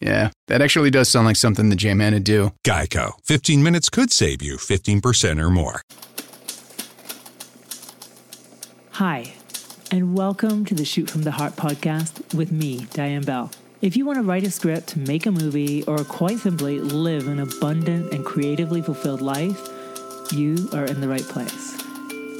yeah, that actually does sound like something the J-Man would do. Geico. 15 minutes could save you 15% or more. Hi, and welcome to the Shoot from the Heart podcast with me, Diane Bell. If you want to write a script, make a movie, or quite simply live an abundant and creatively fulfilled life, you are in the right place.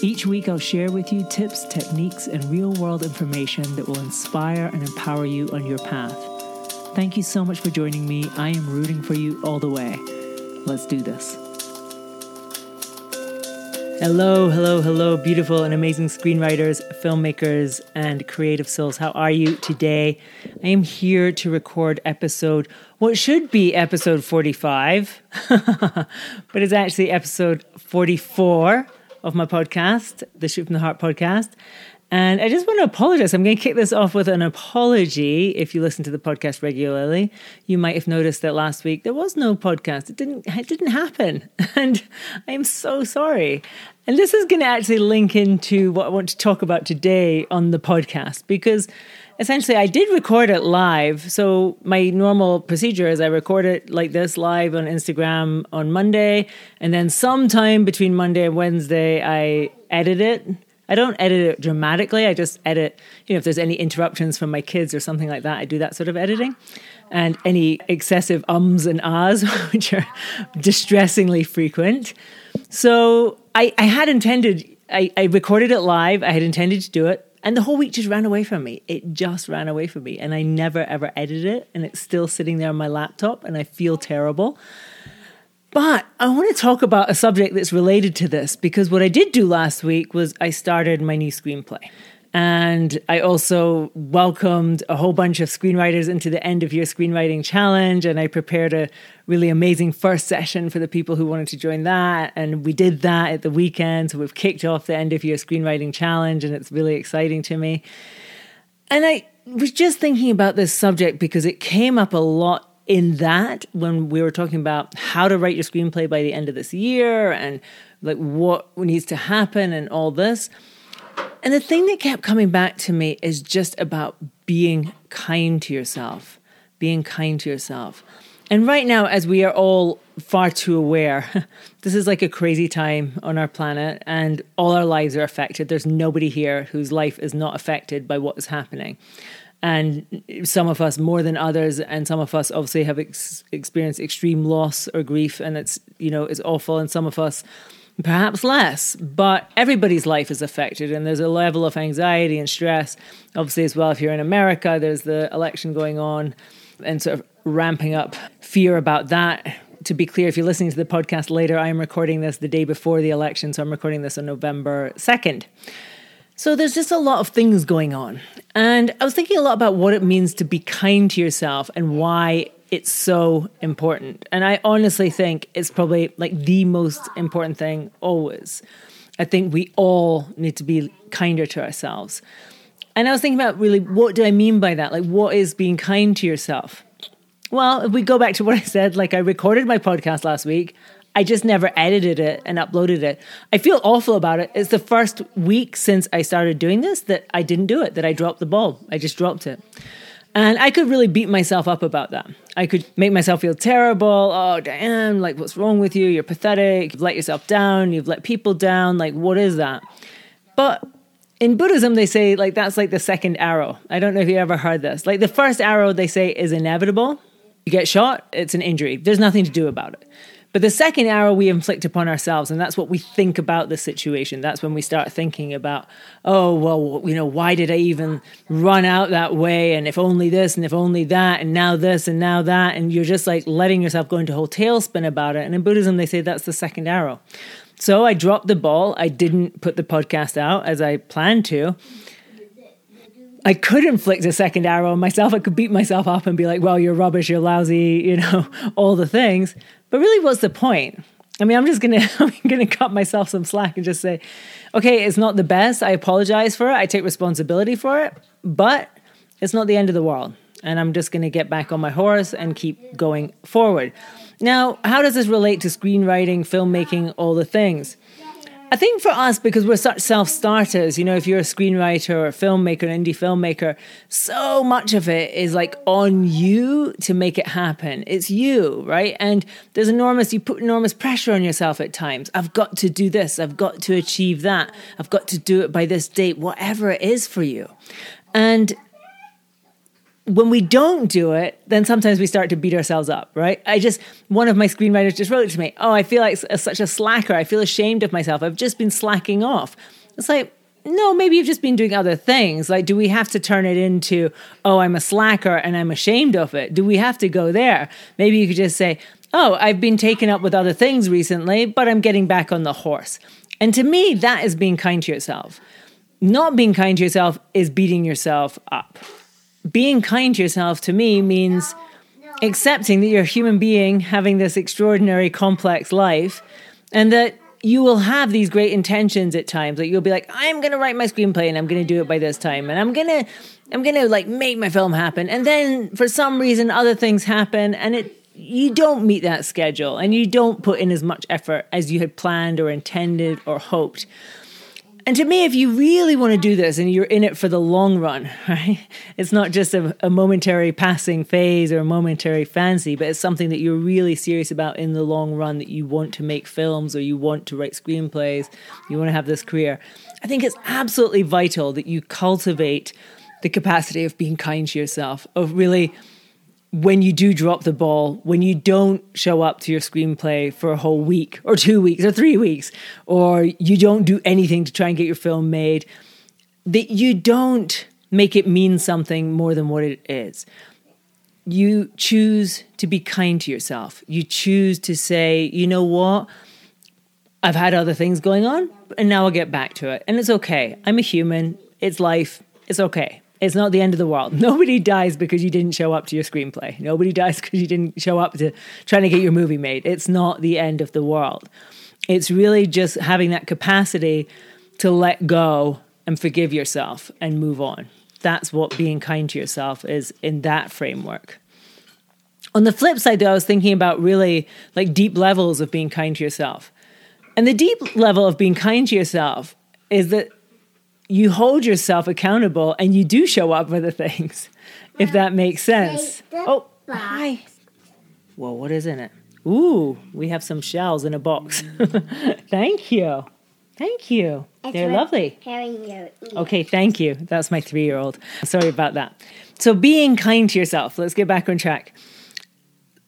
Each week, I'll share with you tips, techniques, and real world information that will inspire and empower you on your path. Thank you so much for joining me. I am rooting for you all the way. Let's do this. Hello, hello, hello, beautiful and amazing screenwriters, filmmakers, and creative souls. How are you today? I am here to record episode, what should be episode 45, but it's actually episode 44 of my podcast, the Shoot from the Heart podcast. And I just want to apologize. I'm going to kick this off with an apology. If you listen to the podcast regularly, you might have noticed that last week there was no podcast. It didn't it didn't happen. And I am so sorry. And this is going to actually link into what I want to talk about today on the podcast because essentially I did record it live. So my normal procedure is I record it like this live on Instagram on Monday and then sometime between Monday and Wednesday I edit it I don't edit it dramatically. I just edit, you know, if there's any interruptions from my kids or something like that, I do that sort of editing. And any excessive ums and ahs, which are distressingly frequent. So I, I had intended, I, I recorded it live. I had intended to do it. And the whole week just ran away from me. It just ran away from me. And I never ever edited it. And it's still sitting there on my laptop. And I feel terrible. But I want to talk about a subject that's related to this because what I did do last week was I started my new screenplay. And I also welcomed a whole bunch of screenwriters into the end of year screenwriting challenge. And I prepared a really amazing first session for the people who wanted to join that. And we did that at the weekend. So we've kicked off the end of year screenwriting challenge, and it's really exciting to me. And I was just thinking about this subject because it came up a lot in that when we were talking about how to write your screenplay by the end of this year and like what needs to happen and all this. And the thing that kept coming back to me is just about being kind to yourself, being kind to yourself. And right now, as we are all far too aware, this is like a crazy time on our planet, and all our lives are affected. There's nobody here whose life is not affected by what is happening and some of us more than others and some of us obviously have ex- experienced extreme loss or grief and it's you know it's awful and some of us perhaps less but everybody's life is affected and there's a level of anxiety and stress. Obviously as well if you're in america there's the election going on and sort of ramping up fear about that. To be clear if you're listening to the podcast later i am recording this the day before the election so i'm recording this on november 2nd so there's just a lot of things going on. And I was thinking a lot about what it means to be kind to yourself and why it's so important. And I honestly think it's probably like the most important thing always. I think we all need to be kinder to ourselves. And I was thinking about really what do I mean by that? Like, what is being kind to yourself? Well, if we go back to what I said, like I recorded my podcast last week, I just never edited it and uploaded it. I feel awful about it. It's the first week since I started doing this that I didn't do it, that I dropped the ball. I just dropped it. And I could really beat myself up about that. I could make myself feel terrible. Oh, damn, like, what's wrong with you? You're pathetic. You've let yourself down. You've let people down. Like, what is that? But in Buddhism, they say, like, that's like the second arrow. I don't know if you ever heard this. Like, the first arrow, they say, is inevitable. You get shot, it's an injury. There's nothing to do about it. But the second arrow we inflict upon ourselves, and that's what we think about the situation. That's when we start thinking about, oh, well, you know, why did I even run out that way? And if only this, and if only that, and now this, and now that. And you're just like letting yourself go into a whole tailspin about it. And in Buddhism, they say that's the second arrow. So I dropped the ball. I didn't put the podcast out as I planned to. I could inflict a second arrow on myself. I could beat myself up and be like, well, you're rubbish, you're lousy, you know, all the things. But really, what's the point? I mean, I'm just gonna I'm gonna cut myself some slack and just say, okay, it's not the best. I apologize for it. I take responsibility for it, but it's not the end of the world. And I'm just gonna get back on my horse and keep going forward. Now, how does this relate to screenwriting, filmmaking, all the things? I think for us, because we're such self starters, you know, if you're a screenwriter or a filmmaker, an indie filmmaker, so much of it is like on you to make it happen. It's you, right? And there's enormous, you put enormous pressure on yourself at times. I've got to do this. I've got to achieve that. I've got to do it by this date, whatever it is for you. And when we don't do it, then sometimes we start to beat ourselves up, right? I just, one of my screenwriters just wrote it to me, Oh, I feel like such a slacker. I feel ashamed of myself. I've just been slacking off. It's like, no, maybe you've just been doing other things. Like, do we have to turn it into, oh, I'm a slacker and I'm ashamed of it? Do we have to go there? Maybe you could just say, oh, I've been taken up with other things recently, but I'm getting back on the horse. And to me, that is being kind to yourself. Not being kind to yourself is beating yourself up being kind to yourself to me means accepting that you're a human being having this extraordinary complex life and that you will have these great intentions at times. Like you'll be like i'm going to write my screenplay and i'm going to do it by this time and i'm going to i'm going to like make my film happen. And then for some reason other things happen and it you don't meet that schedule and you don't put in as much effort as you had planned or intended or hoped and to me, if you really want to do this and you're in it for the long run, right? It's not just a, a, momentary passing phase or a momentary fancy, but it's something that you're really serious about in the long run that you want to make films or you want to write screenplays, you want to have this career. I think it's absolutely vital that you cultivate the capacity of being kind to yourself, of really when you do drop the ball, when you don't show up to your screenplay for a whole week or two weeks or three weeks, or you don't do anything to try and get your film made, that you don't make it mean something more than what it is. You choose to be kind to yourself. You choose to say, you know what? I've had other things going on, and now I'll get back to it. And it's okay. I'm a human. It's life. It's okay. It's not the end of the world. Nobody dies because you didn't show up to your screenplay. Nobody dies because you didn't show up to trying to get your movie made. It's not the end of the world. It's really just having that capacity to let go and forgive yourself and move on. That's what being kind to yourself is in that framework. On the flip side, though, I was thinking about really like deep levels of being kind to yourself. And the deep level of being kind to yourself is that you hold yourself accountable and you do show up for the things, if that makes sense. Oh, hi. Whoa, what is in it? Ooh, we have some shells in a box. thank you. Thank you. They're lovely. Okay, thank you. That's my three year old. Sorry about that. So, being kind to yourself, let's get back on track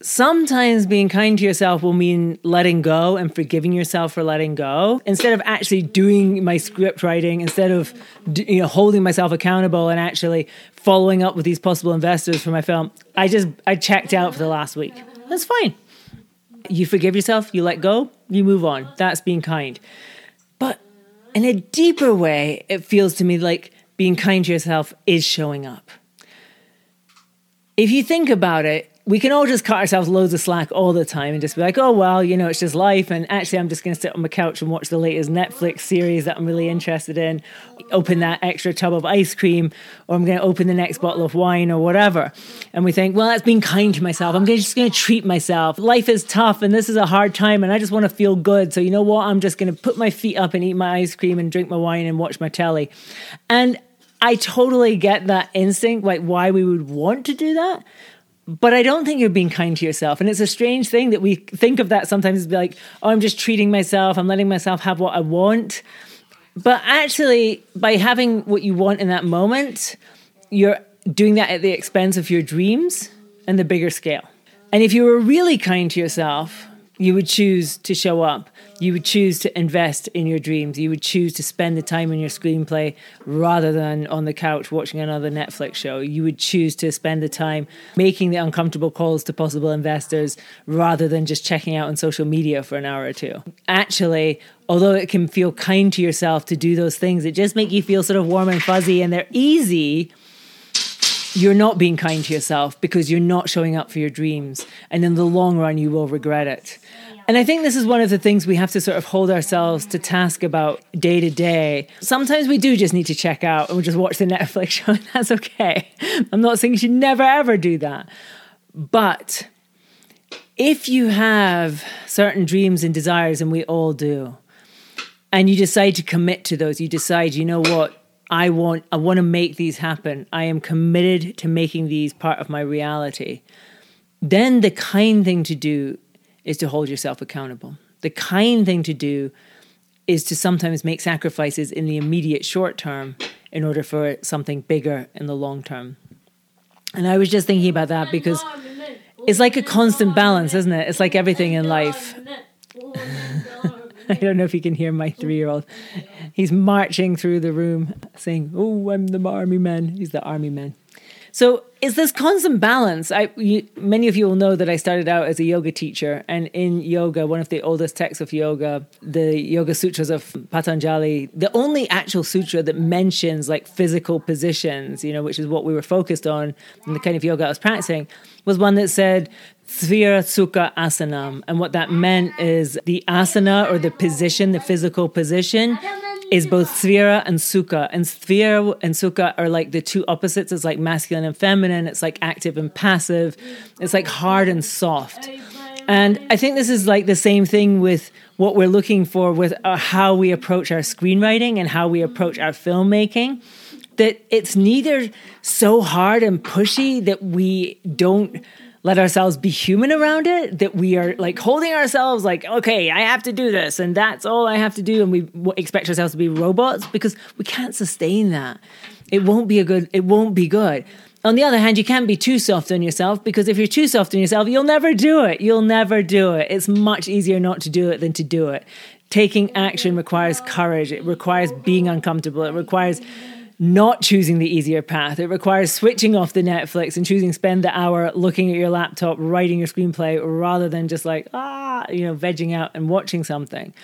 sometimes being kind to yourself will mean letting go and forgiving yourself for letting go. Instead of actually doing my script writing instead of you know holding myself accountable and actually following up with these possible investors for my film i just i checked out for the last week. That's fine. You forgive yourself you let go you move on. That's being kind. But in a deeper way it feels to me like being kind to yourself is showing up. If you think about it we can all just cut ourselves loads of slack all the time and just be like, oh, well, you know, it's just life. And actually, I'm just going to sit on my couch and watch the latest Netflix series that I'm really interested in, open that extra tub of ice cream, or I'm going to open the next bottle of wine or whatever. And we think, well, that's being kind to myself. I'm just going to treat myself. Life is tough and this is a hard time and I just want to feel good. So, you know what? I'm just going to put my feet up and eat my ice cream and drink my wine and watch my telly. And I totally get that instinct, like why we would want to do that but I don't think you're being kind to yourself. And it's a strange thing that we think of that sometimes as like, oh, I'm just treating myself, I'm letting myself have what I want. But actually, by having what you want in that moment, you're doing that at the expense of your dreams and the bigger scale. And if you were really kind to yourself, you would choose to show up you would choose to invest in your dreams. You would choose to spend the time in your screenplay rather than on the couch watching another Netflix show. You would choose to spend the time making the uncomfortable calls to possible investors rather than just checking out on social media for an hour or two. Actually, although it can feel kind to yourself to do those things, it just make you feel sort of warm and fuzzy and they're easy you're not being kind to yourself because you're not showing up for your dreams. And in the long run, you will regret it. And I think this is one of the things we have to sort of hold ourselves to task about day to day. Sometimes we do just need to check out and we just watch the Netflix show, and that's okay. I'm not saying you should never ever do that. But if you have certain dreams and desires, and we all do, and you decide to commit to those, you decide, you know what, I want I want to make these happen. I am committed to making these part of my reality. Then the kind thing to do is to hold yourself accountable. The kind thing to do is to sometimes make sacrifices in the immediate short term in order for something bigger in the long term. And I was just thinking about that because it's like a constant balance, isn't it? It's like everything in life. I don't know if you can hear my three year old. He's marching through the room saying, Oh, I'm the army man. He's the army man. So it's this constant balance. I, you, many of you will know that I started out as a yoga teacher, and in yoga, one of the oldest texts of yoga, the Yoga Sutras of Patanjali, the only actual sutra that mentions like physical positions, you know, which is what we were focused on in the kind of yoga I was practicing, was one that said Sthira Sukha Asanam. And what that meant is the asana or the position, the physical position is both Sthira and Sukha. And Sthira and Sukha are like the two opposites. It's like masculine and feminine. It's like active and passive. It's like hard and soft. And I think this is like the same thing with what we're looking for with uh, how we approach our screenwriting and how we approach our filmmaking. That it's neither so hard and pushy that we don't let ourselves be human around it that we are like holding ourselves like okay i have to do this and that's all i have to do and we expect ourselves to be robots because we can't sustain that. It won't be a good it won't be good. On the other hand you can't be too soft on yourself because if you're too soft on yourself you'll never do it. You'll never do it. It's much easier not to do it than to do it. Taking action requires courage. It requires being uncomfortable. It requires not choosing the easier path. It requires switching off the Netflix and choosing spend the hour looking at your laptop, writing your screenplay, rather than just like, ah, you know, vegging out and watching something.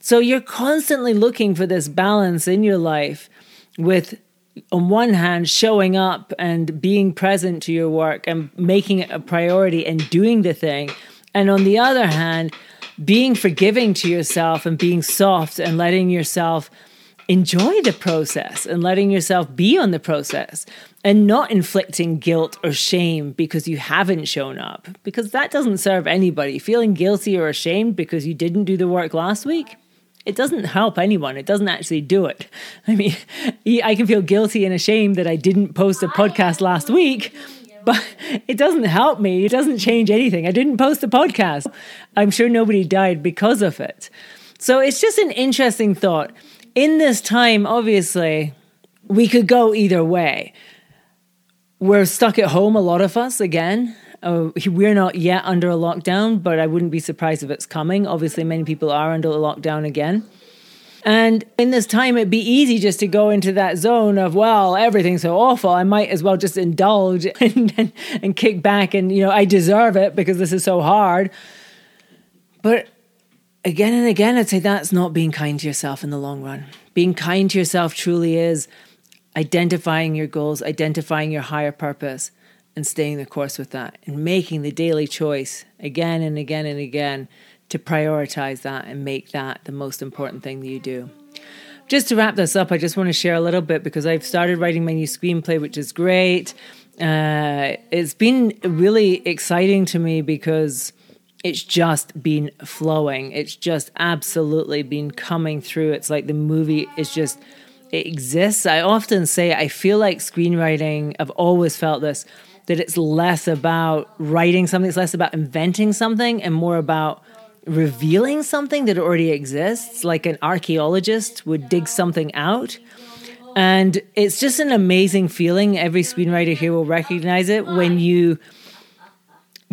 So you're constantly looking for this balance in your life with on one hand showing up and being present to your work and making it a priority and doing the thing and on the other hand being forgiving to yourself and being soft and letting yourself enjoy the process and letting yourself be on the process and not inflicting guilt or shame because you haven't shown up, because that doesn't serve anybody. Feeling guilty or ashamed because you didn't do the work last week. It doesn't help anyone. It doesn't actually do it. I mean, I can feel guilty and ashamed that I didn't post a podcast last week, but it doesn't help me. It doesn't change anything. I didn't post a podcast. I'm sure nobody died because of it. So it's just an interesting thought in this time, obviously, we could go either way. We're stuck at home, a lot of us, again. Uh, we're not yet under a lockdown, but I wouldn't be surprised if it's coming. Obviously, many people are under a lockdown again. And in this time, it'd be easy just to go into that zone of, well, everything's so awful. I might as well just indulge and, and, and kick back and, you know, I deserve it because this is so hard. But again and again, I'd say that's not being kind to yourself in the long run. Being kind to yourself truly is identifying your goals, identifying your higher purpose, and staying the course with that, and making the daily choice again and again and again to prioritize that and make that the most important thing that you do. Just to wrap this up, I just want to share a little bit because I've started writing my new screenplay, which is great. Uh, it's been really exciting to me because it's just been flowing. It's just absolutely been coming through. It's like the movie is just, it exists. I often say, I feel like screenwriting, I've always felt this, that it's less about writing something, it's less about inventing something and more about revealing something that already exists, like an archaeologist would dig something out. And it's just an amazing feeling. Every screenwriter here will recognize it when you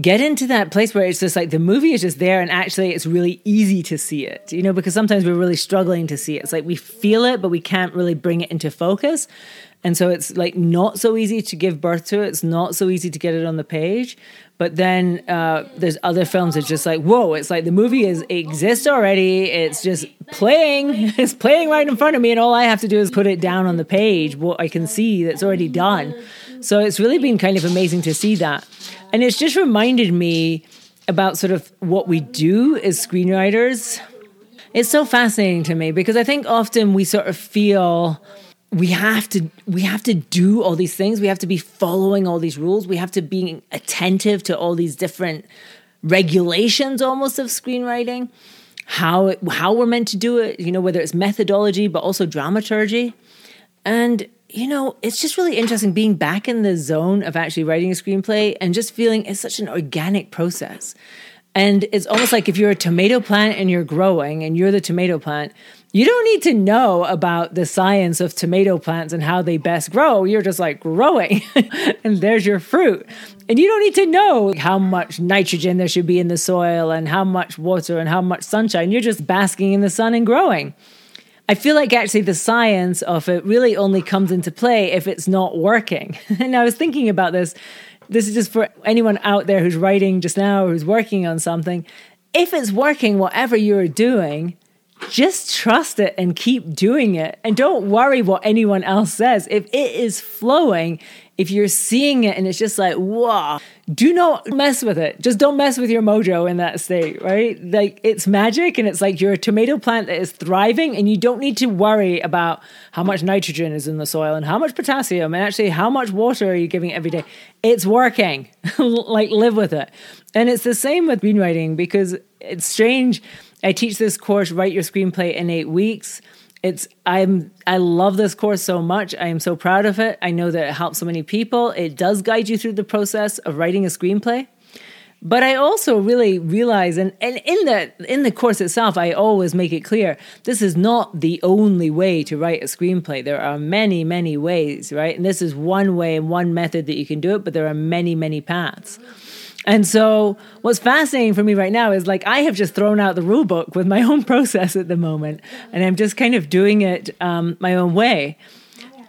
get into that place where it's just like the movie is just there and actually it's really easy to see it you know because sometimes we're really struggling to see it. It's like we feel it but we can't really bring it into focus And so it's like not so easy to give birth to it. It's not so easy to get it on the page. But then uh, there's other films that's just like, whoa, it's like the movie is exists already. It's just playing. It's playing right in front of me. And all I have to do is put it down on the page, what I can see that's already done. So it's really been kind of amazing to see that. And it's just reminded me about sort of what we do as screenwriters. It's so fascinating to me because I think often we sort of feel we have to we have to do all these things. We have to be following all these rules. We have to be attentive to all these different regulations almost of screenwriting. How it, how we're meant to do it you know whether it's methodology but also dramaturgy. And you know it's just really interesting being back in the zone of actually writing a screenplay and just feeling it's such an organic process. And it's almost like if you're a tomato plant and you're growing and you're the tomato plant you don't need to know about the science of tomato plants and how they best grow. You're just like growing, and there's your fruit. And you don't need to know how much nitrogen there should be in the soil and how much water and how much sunshine. You're just basking in the sun and growing. I feel like actually the science of it really only comes into play if it's not working. and I was thinking about this. This is just for anyone out there who's writing just now, or who's working on something. If it's working, whatever you're doing, just trust it and keep doing it. And don't worry what anyone else says. If it is flowing, if you're seeing it and it's just like, wow, do not mess with it. Just don't mess with your mojo in that state, right? Like it's magic and it's like you're a tomato plant that is thriving and you don't need to worry about how much nitrogen is in the soil and how much potassium and actually how much water are you giving every day. It's working. like live with it. And it's the same with screenwriting because it's strange I teach this course, Write Your Screenplay in Eight Weeks. It's I'm I love this course so much. I am so proud of it. I know that it helps so many people. It does guide you through the process of writing a screenplay. But I also really realize, and, and in the in the course itself, I always make it clear this is not the only way to write a screenplay. There are many, many ways, right? And this is one way and one method that you can do it, but there are many, many paths. And so, what's fascinating for me right now is like I have just thrown out the rule book with my own process at the moment, and I'm just kind of doing it um, my own way.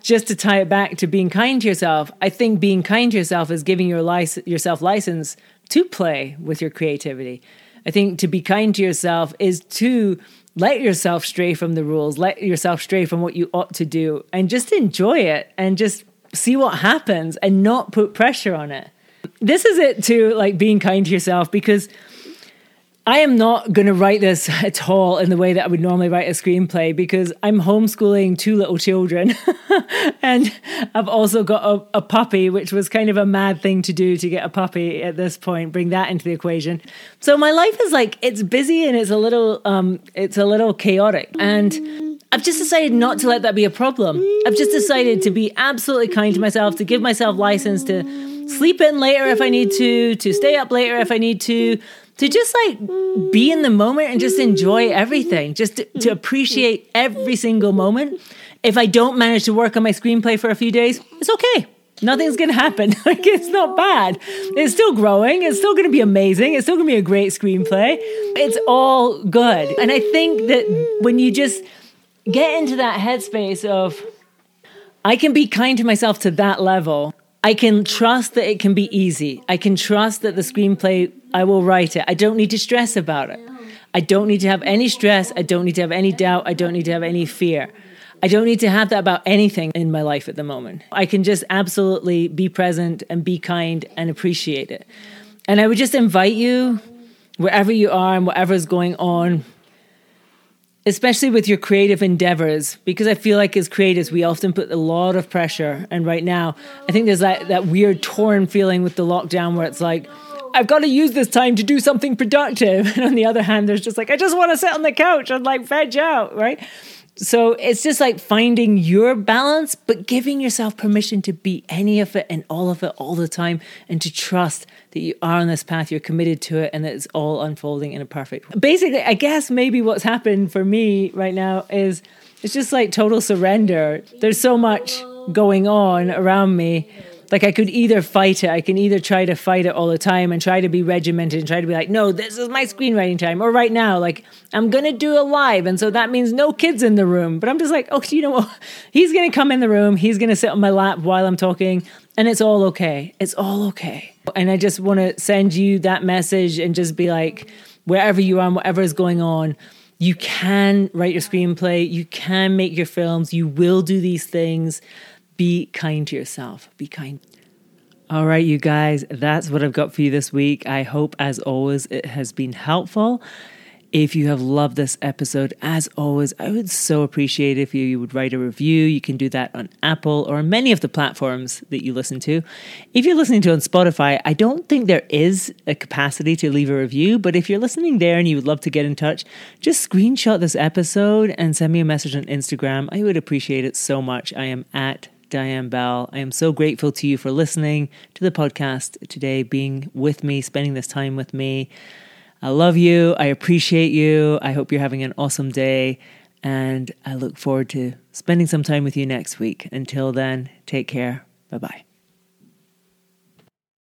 Just to tie it back to being kind to yourself, I think being kind to yourself is giving your lic- yourself license to play with your creativity. I think to be kind to yourself is to let yourself stray from the rules, let yourself stray from what you ought to do, and just enjoy it and just see what happens and not put pressure on it this is it too, like being kind to yourself because I am not going to write this at all in the way that I would normally write a screenplay because I'm homeschooling two little children. and I've also got a, a, puppy, which was kind of a mad thing to do to get a puppy at this point, bring that into the equation. So my life is like, it's busy and it's a little, um, it's a little chaotic. And I've just decided not to let that be a problem. I've just decided to be absolutely kind to myself, to give myself license to sleep in later if I need to, to stay up later if I need to, to just like be in the moment and just enjoy everything, just to, to appreciate every single moment. If I don't manage to work on my screenplay for a few days, it's okay. Nothing's going to happen. like it's not bad. It's still growing. It's still going to be amazing. It's still going to be a great screenplay. It's all good. And I think that when you just get into that headspace of I can be kind to myself to that level I can trust that it can be easy. I can trust that the screenplay, I will write it. I don't need to stress about it. I don't need to have any stress. I don't need to have any doubt. I don't need to have any fear. I don't need to have that about anything in my life at the moment. I can just absolutely be present and be kind and appreciate it. And I would just invite you, wherever you are and whatever is going on, especially with your creative endeavors because i feel like as creatives we often put a lot of pressure. And right now i think there's that, that weird torn feeling with the lockdown where it's like i've got to use this time to do something productive. And on the other hand there's just like i just want to sit on the couch and like veg out right so it's just like finding your balance, but giving yourself permission to be any of it and all of it all the time and to trust that you are on this path, you're committed to it, and that it's all unfolding in a perfect way. Basically, I guess maybe what's happened for me right now is it's just like total surrender. There's so much going on around me like I could either fight it, I can either try to fight it all the time and try to be regimented and try to be like, no, this is my screenwriting time. Or right now, like I'm gonna do a live, and so that means no kids in the room. But I'm just like, oh, you know what? He's gonna come in the room, he's gonna sit on my lap while I'm talking, and it's all okay. It's all okay. And I just want to send you that message and just be like, wherever you are, and whatever is going on. You can write your screenplay, you can make your films, you will do these things be kind to yourself. Be kind. All right, you guys, that's what I've got for you this week. I hope, as always, it has been helpful. If you have loved this episode, as always, I would so appreciate if you would write a review. You can do that on Apple or many of the platforms that you listen to. If you're listening to on Spotify, I don't think there is a capacity to leave a review, but if you're listening there and you would love to get in touch, just screenshot this episode and send me a message on Instagram. I would appreciate it so much. I am at Diane Bell. I am so grateful to you for listening to the podcast today, being with me, spending this time with me. I love you. I appreciate you. I hope you're having an awesome day. And I look forward to spending some time with you next week. Until then, take care. Bye bye.